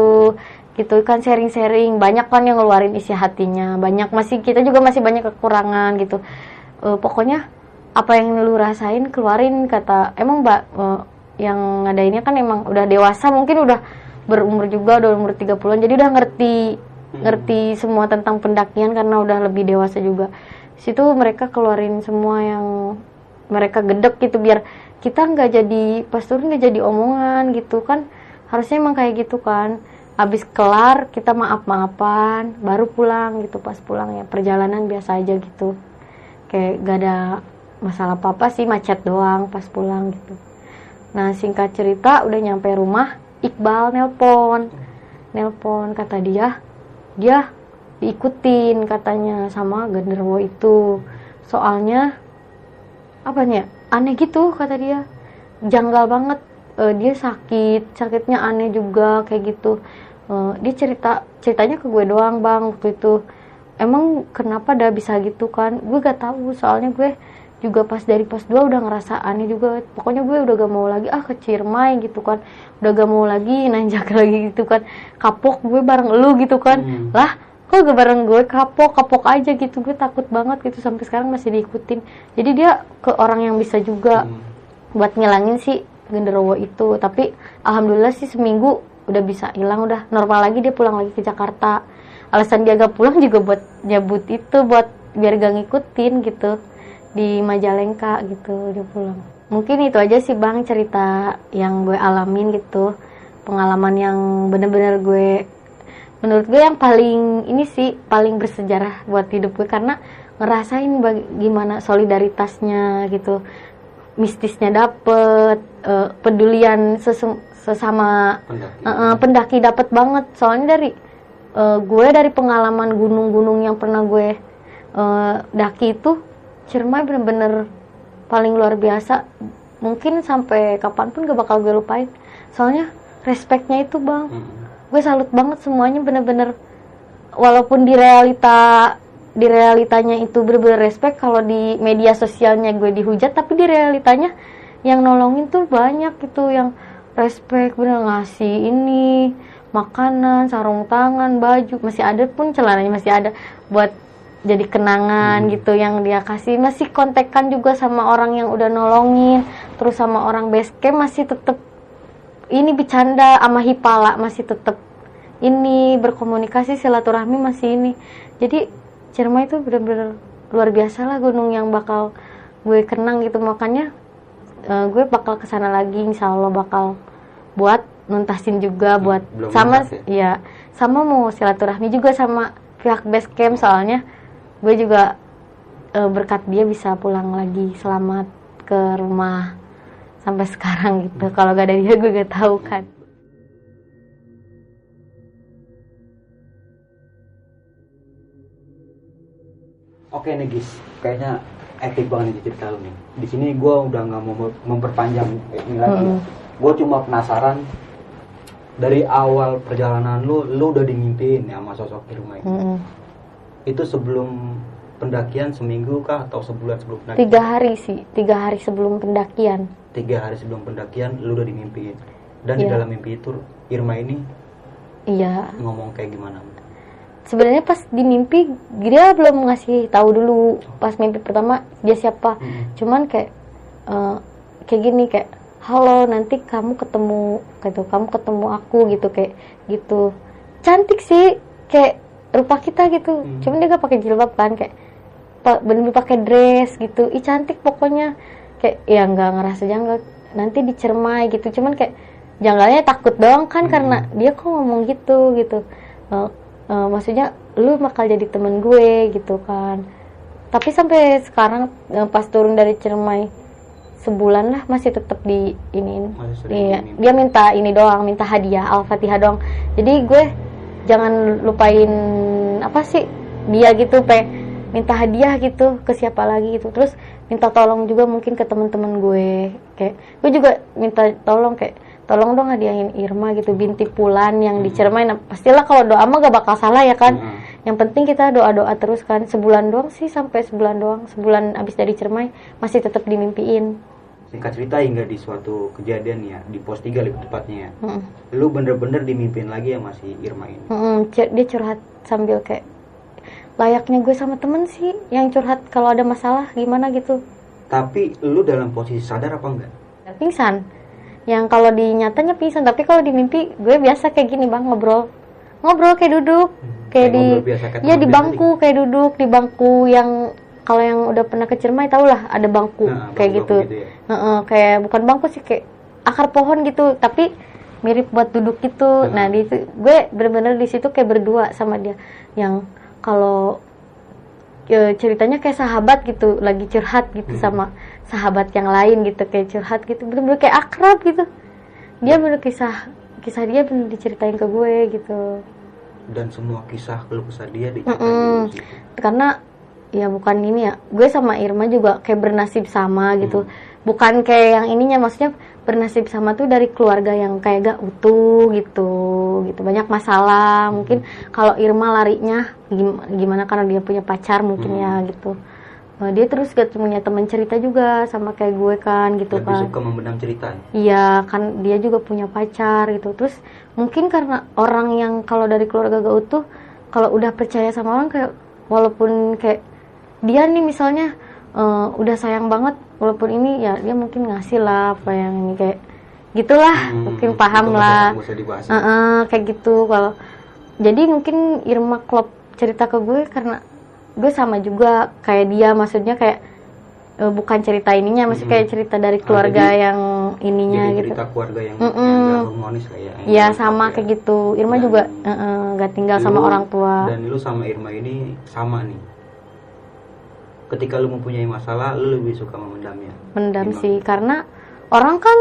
Gitu kan sharing-sharing. Banyak kan yang ngeluarin isi hatinya. Banyak masih kita juga masih banyak kekurangan gitu. Eh, pokoknya apa yang lu rasain keluarin kata. Emang mbak eh, yang ngadainnya kan emang udah dewasa mungkin udah berumur juga udah umur 30-an jadi udah ngerti ngerti semua tentang pendakian karena udah lebih dewasa juga. Situ mereka keluarin semua yang mereka gedek gitu biar kita nggak jadi pas turun nggak jadi omongan gitu kan. Harusnya emang kayak gitu kan. Habis kelar kita maaf maafan baru pulang gitu. Pas pulang ya perjalanan biasa aja gitu. Kayak gak ada masalah apa apa sih macet doang pas pulang gitu. Nah singkat cerita udah nyampe rumah Iqbal nelpon. Nelpon kata dia dia diikutin katanya sama genderuwo itu. Soalnya apanya? Aneh gitu kata dia. Janggal banget. Eh, dia sakit. Sakitnya aneh juga kayak gitu. Eh, dia cerita ceritanya ke gue doang bang waktu itu. Emang kenapa dah bisa gitu kan? Gue gak tahu soalnya gue juga pas dari pas 2 udah ngerasa aneh juga. Pokoknya gue udah gak mau lagi ah ke Ciremai gitu kan. Udah gak mau lagi nanjak (laughs) lagi gitu kan. Kapok gue bareng lu gitu kan. Hmm. lah kok gak bareng gue? Kapok kapok aja gitu. Gue takut banget gitu sampai sekarang masih diikutin. Jadi dia ke orang yang bisa juga Hmm. buat ngilangin si genderuwo itu. Tapi alhamdulillah sih seminggu udah bisa hilang udah normal lagi dia pulang lagi ke Jakarta. Alasan dia gak pulang (laughs) juga buat nyabut itu buat biar gak ngikutin gitu di Majalengka gitu dia pulang. Mungkin itu aja sih bang cerita yang gue alamin gitu. Pengalaman yang bener-bener gue menurut gue yang paling ini sih paling bersejarah buat hidup gue. Karena ngerasain baga- gimana solidaritasnya gitu. Mistisnya dapet eh, pedulian sesama Pendaki. eh, pendaki dapet banget. Soalnya dari eh, gue dari pengalaman gunung-gunung yang pernah gue eh, daki itu Ciremai bener-bener paling luar biasa. Mungkin sampai kapan pun gak bakal gue lupain. Soalnya respectnya itu bang. Hmm. gue salut banget semuanya bener-bener. Walaupun di realita di realitanya itu bener-bener respect kalau di media sosialnya gue dihujat tapi di realitanya yang nolongin tuh banyak gitu yang respect bener ngasih ini makanan sarung tangan baju masih ada pun celananya masih ada. Buat jadi kenangan gitu yang dia kasih. Masih kontekan juga sama orang yang udah nolongin. Terus sama orang base camp masih tetep ini bercanda sama Hipala masih tetap ini berkomunikasi silaturahmi masih ini. Jadi Ciremai itu bener-bener luar biasa lah gunung yang bakal gue kenang gitu. Makanya eh, gue bakal ke sana lagi. Insya Allah bakal buat nuntasin juga buat belum sama nuntas ya? sama mau silaturahmi juga sama pihak base camp. Soalnya gue juga eh, berkat dia bisa pulang lagi selamat ke rumah sampai sekarang gitu kalau gak ada dia gue gak tahu kan Oke nih guys, kayaknya epic banget nih cerita lu nih. Di sini gue udah nggak mau mem- memperpanjang ini lagi. Mm-mm. Gue cuma penasaran dari awal perjalanan lu, lu udah dimimpiin ya sama sosok Irma ini. Mm-mm. Itu sebelum pendakian seminggu kah atau sebulan sebelum pendakian? tiga hari sih tiga hari sebelum pendakian Tiga hari sebelum pendakian, lu udah dimimpiin. Dan di Iya. dalam mimpi itu Irma ini iya ngomong kayak gimana? sebenarnya pas di mimpi dia belum ngasih tahu dulu pas mimpi pertama dia siapa Mm. cuman kayak eh, kayak gini kayak halo nanti kamu ketemu gitu kamu ketemu aku gitu kayak gitu cantik sih kayak rupa kita gitu. Hmm. cuman dia gak pakai jilbab kan kayak bener pakai dress gitu. Ih cantik pokoknya. Kayak ya nggak ngerasa janggal. Nanti dicermai gitu. Cuman kayak janggalnya takut doang kan Hmm. karena dia kok ngomong gitu gitu. Eh, eh, maksudnya lu bakal jadi temen gue gitu kan. Tapi sampai sekarang eh, pas turun dari Ciremai sebulan lah masih tetap di ini iya dia minta ini doang minta hadiah al-fatihah doang. Jadi gue jangan lupain apa sih dia gitu pe minta hadiah gitu ke siapa lagi gitu. Terus minta tolong juga mungkin ke teman-teman gue kayak gue juga minta tolong kayak tolong dong hadiahin Irma gitu binti Pulan yang di Ciremai nah, pastilah kalau doa mah gak bakal salah ya kan. Mm. yang penting kita doa-doa terus kan. Sebulan doang sih sampai sebulan doang. Sebulan abis dari Ciremai masih tetap dimimpiin Singkat cerita hingga di suatu kejadian ya di pos 3 lebih tepatnya ya. Mm-mm. Lu bener-bener dimimpin lagi sama si Irma ini. Cur- dia curhat sambil kayak layaknya gue sama temen sih yang curhat kalau ada masalah gimana gitu Tapi lu dalam posisi sadar apa enggak? pingsan yang kalau di nyatanya pingsan tapi kalau di mimpi gue biasa kayak gini bang ngobrol ngobrol kayak duduk kayak di ngobrol biasa kayak ya teman di bangku kayak duduk di bangku yang kalau yang udah pernah ke Ciremai tau lah ada bangku Nah, kayak gitu, gitu ya. Kayak bukan bangku sih kayak akar pohon gitu tapi mirip buat duduk gitu. Nah. Di gue bener-bener di situ kayak berdua sama dia. Yang kalau e, ceritanya kayak sahabat gitu lagi curhat gitu sama sahabat yang lain gitu kayak curhat gitu bener-bener kayak akrab gitu. Dia bener kisah kisah dia bener diceritain ke gue gitu. Dan semua kisah keluh kesah dia diceritain Mm-mm. di situ. karena ya bukan ini ya gue sama Irma juga kayak bernasib sama gitu Hmm. bukan kayak yang ininya maksudnya bernasib sama tuh dari keluarga yang kayak gak utuh gitu gitu banyak masalah mungkin kalau Irma larinya gim- gimana karena dia punya pacar mungkin Hmm. ya gitu Eh, dia terus gak punya teman cerita juga sama kayak gue kan gitu lebih kan suka memendam cerita ya? Iya kan dia juga punya pacar gitu terus mungkin karena orang yang kalau dari keluarga gak utuh kalau udah percaya sama orang kayak walaupun kayak dia nih misalnya eh, udah sayang banget walaupun ini ya dia mungkin ngasih lah apa yang ini kayak gitulah Hmm, mungkin paham lah dibahas Heeh, kayak gitu kalau jadi mungkin Irma klop cerita ke gue karena gue sama juga kayak dia maksudnya kayak eh, bukan cerita ininya maksudnya kayak cerita dari keluarga jadi- yang ininya jadi gitu cerita keluarga yang, Mm-mm. yang nggak harmonis lah ya yang Iya sama kayak ya. gitu. Irma Dan juga nggak tinggal sama Lu- orang tua. dan lu sama Irma ini sama nih ketika lu mempunyai masalah lu lebih suka memendamnya Mendam Gimana? sih karena orang kan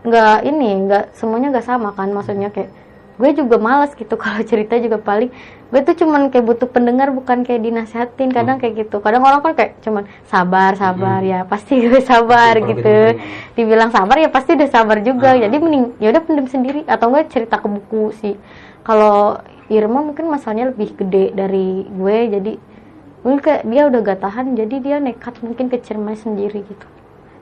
nggak ini nggak semuanya nggak sama kan maksudnya kayak gue juga malas gitu (laughs) kalau cerita juga paling gue tuh cuman kayak butuh pendengar bukan kayak dinasehatin kadang Hmm. kayak gitu kadang orang kan kayak cuman sabar sabar ya pasti gue sabar Kalau gitu pengen. dibilang sabar ya pasti udah sabar juga Ah. jadi mending ya udah pendem sendiri atau enggak cerita ke buku sih kalau Irma mungkin masalahnya lebih gede dari gue jadi mungkin kayak dia udah gak tahan jadi dia nekat mungkin ke Ciremai sendiri gitu.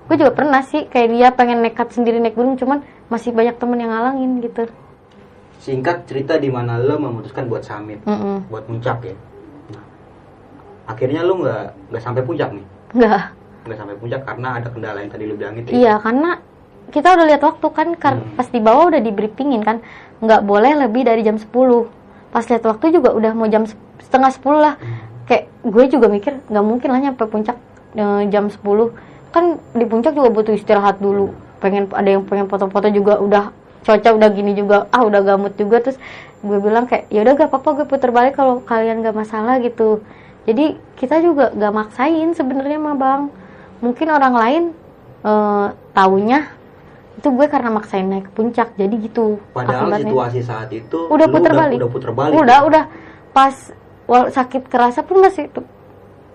Gue juga pernah sih kayak dia pengen nekat sendiri naik gunung cuman masih banyak temen yang ngalangin gitu. Singkat cerita di mana lo memutuskan buat summit Mm-mm. buat puncak ya? Nah, akhirnya lo nggak nggak sampai puncak nih? Nggak. Nggak sampai puncak karena ada kendala yang tadi lo bilang itu ya? iya karena kita udah lihat waktu kan kar- Hmm. pas di bawah udah di briefingin kan nggak boleh lebih dari jam 10 pas lihat waktu juga udah mau jam setengah 10 lah kayak gue juga mikir nggak mungkin lah nyampe puncak eh, jam 10 kan di puncak juga butuh istirahat dulu. Pengen ada yang pengen foto-foto juga udah cuaca udah gini juga ah udah gamut juga. Terus gue bilang kayak ya udah gak apa-apa gue puter balik kalau kalian gak masalah gitu. Jadi kita juga gak maksain sebenarnya mah bang. Mungkin orang lain eh taunya itu gue karena maksain naik ke puncak jadi gitu padahal situasi saat itu udah lu puter balik. udah puter balik. Udah udah. Pas wal sakit kerasa pun masih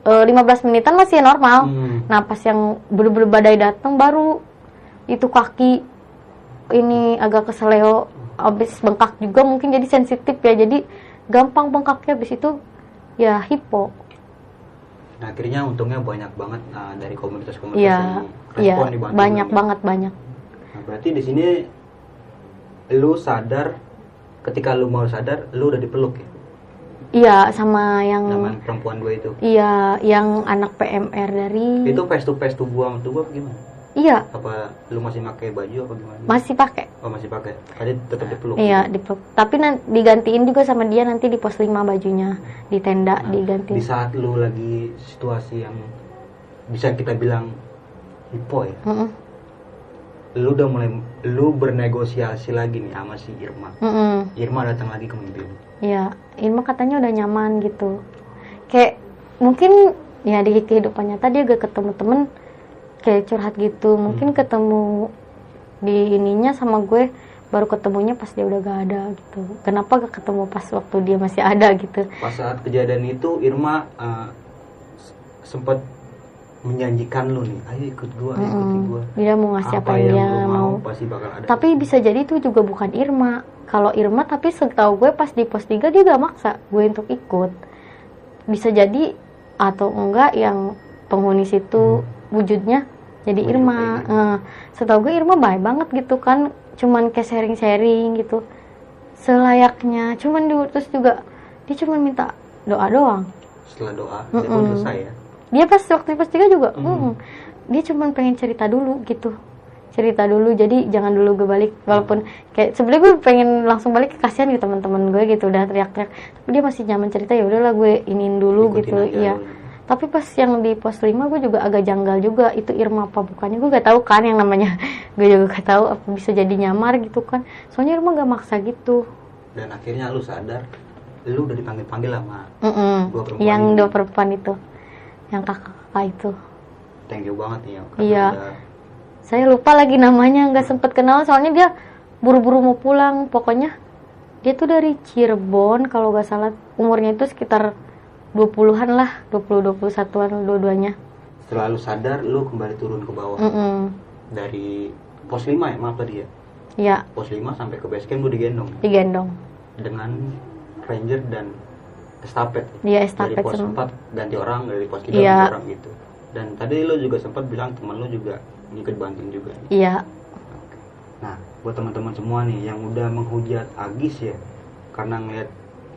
eh, 15 menitan masih normal Hmm. nah pas yang bener-bener badai datang baru itu kaki ini agak keseleo abis bengkak juga mungkin jadi sensitif ya jadi gampang bengkaknya abis itu ya hipo Nah, akhirnya untungnya banyak banget nah, dari komunitas-komunitas Iya, yang iya, respon dibantu banyak ya. banget banyak. Nah, berarti di sini lu sadar ketika lu mau sadar lu udah dipeluk ya Iya, sama yang sama perempuan gue itu. iya yang anak PMR dari Itu face to face tubuh sama tubuh apa gimana? iya Apa lu masih pakai baju apa gimana? masih pakai. Oh, masih pakai. Tadi tetap dipeluk. Iya, dipeluk. Tapi nanti digantiin juga sama dia nanti di pos 5 bajunya di tenda Nah, digantiin. di saat lu lagi situasi yang bisa kita bilang hipo ya. Mm-mm. Lu udah mulai lu bernegosiasi lagi nih sama si Irma. Mm-mm. Irma datang lagi ke mimpi lu. Iya, Irma katanya udah nyaman gitu. Kayak mungkin ya di kehidupan nyata dia gak ketemu temen kayak curhat gitu. Mungkin Hmm. ketemu di ininya sama gue baru ketemunya pas dia udah gak ada gitu. Kenapa gak ketemu pas waktu dia masih ada gitu? Pas saat kejadian itu Irma uh, s- sempat menjanjikan lu nih, ayo ikut gua, ayo ikuti Mm-mm. gua. Dia mau ngasih apa, yang dia lu mau. pasti bakal ada. Tapi bisa jadi itu juga bukan Irma. Kalau Irma tapi setahu gue pas di pos 3 dia gak maksa gue untuk ikut. Bisa jadi atau enggak yang penghuni situ wujudnya jadi Wujud Irma. Eh, setahu gue Irma baik banget gitu kan. Cuman kayak sharing-sharing gitu. Selayaknya. Cuman di- terus juga dia cuman minta doa doang. Setelah doa, dia pun Mm-mm. selesai ya. Dia pas waktu pos 3 juga. Mm. mm, Dia cuman pengen cerita dulu gitu. Cerita dulu jadi jangan dulu gue balik. Walaupun kayak sebenarnya gue pengen langsung balik kasihan gitu teman-teman gue gitu udah teriak-teriak. Tapi dia masih nyaman cerita ya udahlah gue iniin dulu Ikutin gitu. iya. Tapi pas yang di pos 5 gue juga agak janggal juga itu Irma apa bukannya. Gue gak tahu kan yang namanya (laughs) gue juga gak tahu apa bisa jadi nyamar gitu kan. Soalnya Irma gak maksa gitu. Dan akhirnya lu sadar, lu udah dipanggil-panggil sama Mm-mm. Dua perempuan yang dua perempuan itu yang kakak-kakak itu thank you banget nih ya. Iya. udah- saya lupa lagi namanya nggak sempet kenal soalnya dia buru-buru mau pulang pokoknya dia tuh dari Cirebon kalau nggak salah umurnya itu sekitar 20-an lah 20 21-an dua-duanya Selalu sadar lu kembali turun ke bawah Mm-mm. dari pos 5 ya maaf tadi ya. ya Pos 5 sampai ke base camp lu digendong digendong dengan ranger dan estafet. Dari estafet pos sama 4 ganti orang, dari pos 3 Iya. ganti orang gitu. Dan tadi lu juga sempat bilang teman lu juga ikut banting juga. iya Nah, buat teman-teman semua nih yang udah menghujat Agis ya karena ngeliat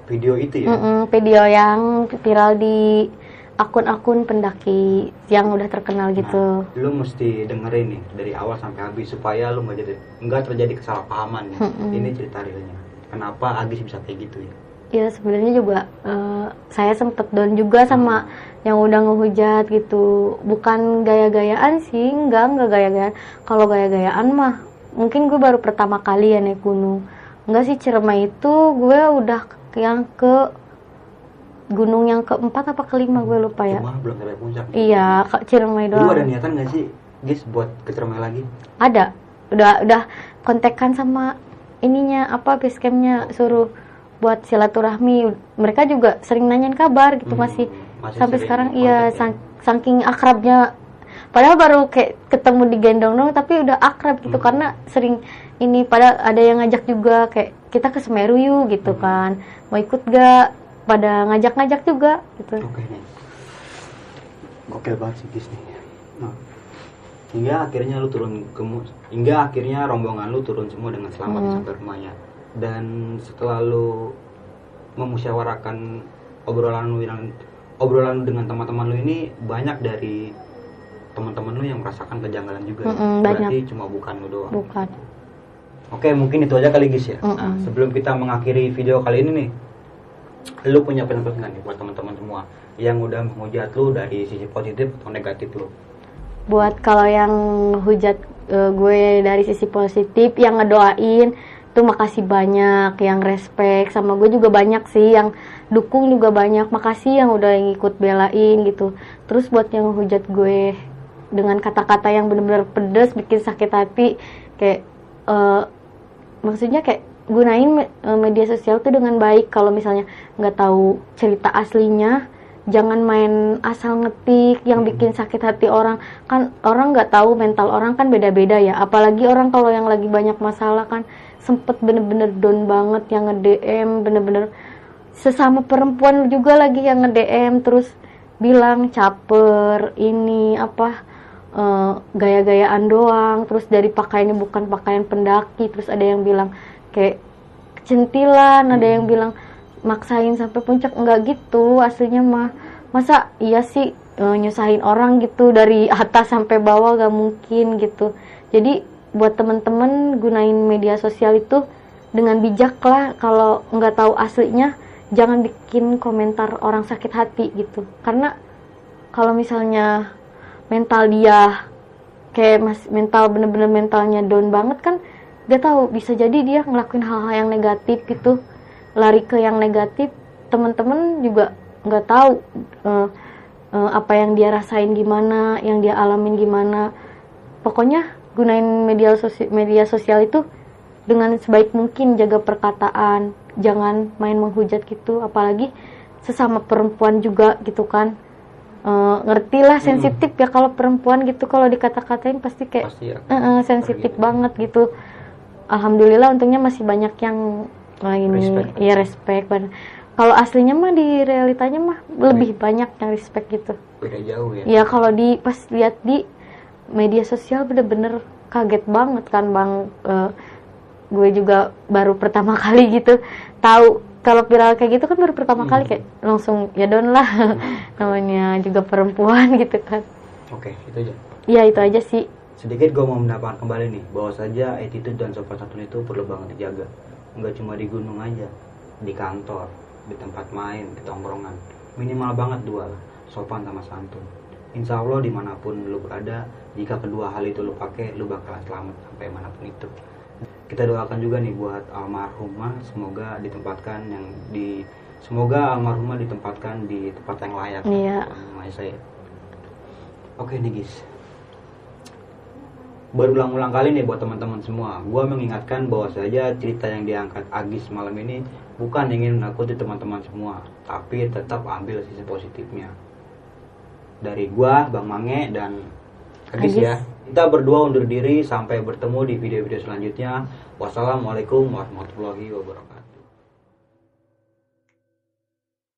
video itu ya. Mm-mm, video yang viral di akun-akun pendaki yang udah terkenal gitu Nah, lu mesti dengerin nih dari awal sampai habis supaya lu nggak jadi nggak terjadi kesalahpahaman ya. Mm-mm. Ini cerita realnya. Kenapa Agis bisa kayak gitu ya? Ya sebenarnya juga eh, saya sempet down juga sama yang udah ngehujat gitu. Bukan gaya-gayaan sih enggak enggak gaya-gayaan. Kalau gaya-gayaan mah mungkin gue baru pertama kali ya naik gunung. Enggak sih Ciremai itu gue udah yang ke gunung yang keempat apa kelima gue lupa ya. Cuma belum sampai puncak. iya ke Ciremai Lu doang. ada niatan nggak sih, Gis, buat ke Ciremai lagi? ada. Udah udah kontekan sama ininya apa base campnya suruh buat silaturahmi mereka juga sering nanyain kabar gitu Hmm, masih, masih sampai sekarang iya ya? sang- saking akrabnya padahal baru kayak ketemu di gendong dong tapi udah akrab gitu Hmm. karena sering ini pada ada yang ngajak juga kayak kita ke Semeru yuk gitu Hmm. kan mau ikut gak pada ngajak-ngajak juga gitu Oke nih. Gokil banget sih Gis nih. Nah, hingga akhirnya lu turun ke hingga akhirnya rombongan lu turun semua dengan selamat Hmm. sampai rumahnya. Dan setelah lu memusyawarakan obrolan lu yang obrolan lu dengan teman-teman lu ini banyak dari teman-teman lu yang merasakan kejanggalan juga. ya? Mm-mm, Berarti cuma bukan lu doang. bukan Oke, mungkin itu aja kali Gis ya. Nah, Mm-mm. sebelum kita mengakhiri video kali ini nih, lu punya pesan nggak nih buat teman-teman semua yang udah menghujat lu dari sisi positif atau negatif lu? buat kalau yang hujat eh, gue dari sisi positif yang ngedoain tuh makasih banyak yang respect. Sama gue juga banyak sih yang dukung juga banyak. Makasih yang udah ngikut belain gitu. Terus buat yang hujat gue dengan kata-kata yang bener-bener pedes bikin sakit hati kayak eh, maksudnya kayak gunain me- eh, media sosial tuh dengan baik. Kalau misalnya nggak tahu cerita aslinya jangan main asal ngetik yang bikin sakit hati orang. Kan orang nggak tahu mental orang kan beda-beda ya. Apalagi orang kalau yang lagi banyak masalah kan sempet bener-bener down banget yang nge-DM bener-bener sesama perempuan juga lagi yang nge-DM terus bilang caper ini apa eh, gaya-gayaan doang terus dari pakaiannya bukan pakaian pendaki terus ada yang bilang kayak centilan ada yang bilang maksain sampai puncak enggak gitu aslinya mah masa iya sih eh, nyusahin orang gitu dari atas sampai bawah gak mungkin gitu. Jadi buat temen-temen gunain media sosial itu dengan bijak lah. Kalau nggak tahu aslinya jangan bikin komentar orang sakit hati gitu. Karena kalau misalnya mental dia kayak mas mental bener-bener mentalnya down banget kan dia tahu bisa jadi dia ngelakuin hal-hal yang negatif gitu. Lari ke yang negatif teman-teman juga nggak tahu eh, apa yang dia rasain gimana yang dia alamin gimana. Pokoknya gunain media sosial media sosial itu dengan sebaik mungkin jaga perkataan jangan main menghujat gitu apalagi sesama perempuan juga gitu kan Eh, ngerti lah sensitif ya kalau perempuan gitu kalau dikata-katain pasti kayak Pasti ya. Eh, eh, sensitif Gitu. banget gitu. Alhamdulillah untungnya masih banyak yang nah ini Respect. ya respect. banget. Kalau aslinya mah di realitanya mah lebih banyak yang respect gitu. Beda jauh ya. Ya kalau di pas lihat di media sosial bener-bener kaget banget kan bang. Eh, gue juga baru pertama (laughs) kali gitu tahu kalau viral kayak gitu kan baru pertama Hmm. kali kayak langsung ya don lah (laughs) namanya juga perempuan (laughs) gitu kan. Oke, itu aja. Ya itu aja sih. Sedikit gue mau menambahkan kembali nih, bahwa saja attitude dan sopan santun itu perlu banget dijaga. Nggak cuma di gunung aja, di kantor, di tempat main, di tongkrongan. Minimal banget dua lah, sopan sama santun. Insya Allah di mana pun lu berada, jika kedua hal itu lu pakai, lu bakalan selamat sampai mana pun itu. Kita doakan juga nih buat almarhumah, semoga ditempatkan yang di semoga almarhumah ditempatkan di tempat yang layak. Iya. Yang Maha Esa ya. Oke nih guys, berulang-ulang kali nih buat teman-teman semua. Gua mengingatkan bahwa saja cerita yang diangkat Agis malam ini bukan ingin menakuti teman-teman semua, tapi tetap ambil sisi positifnya. Dari gua, Bang Mange dan Agis, Agis. ya. Kita berdua undur diri sampai bertemu di video-video selanjutnya. Wassalamualaikum warahmatullahi wabarakatuh.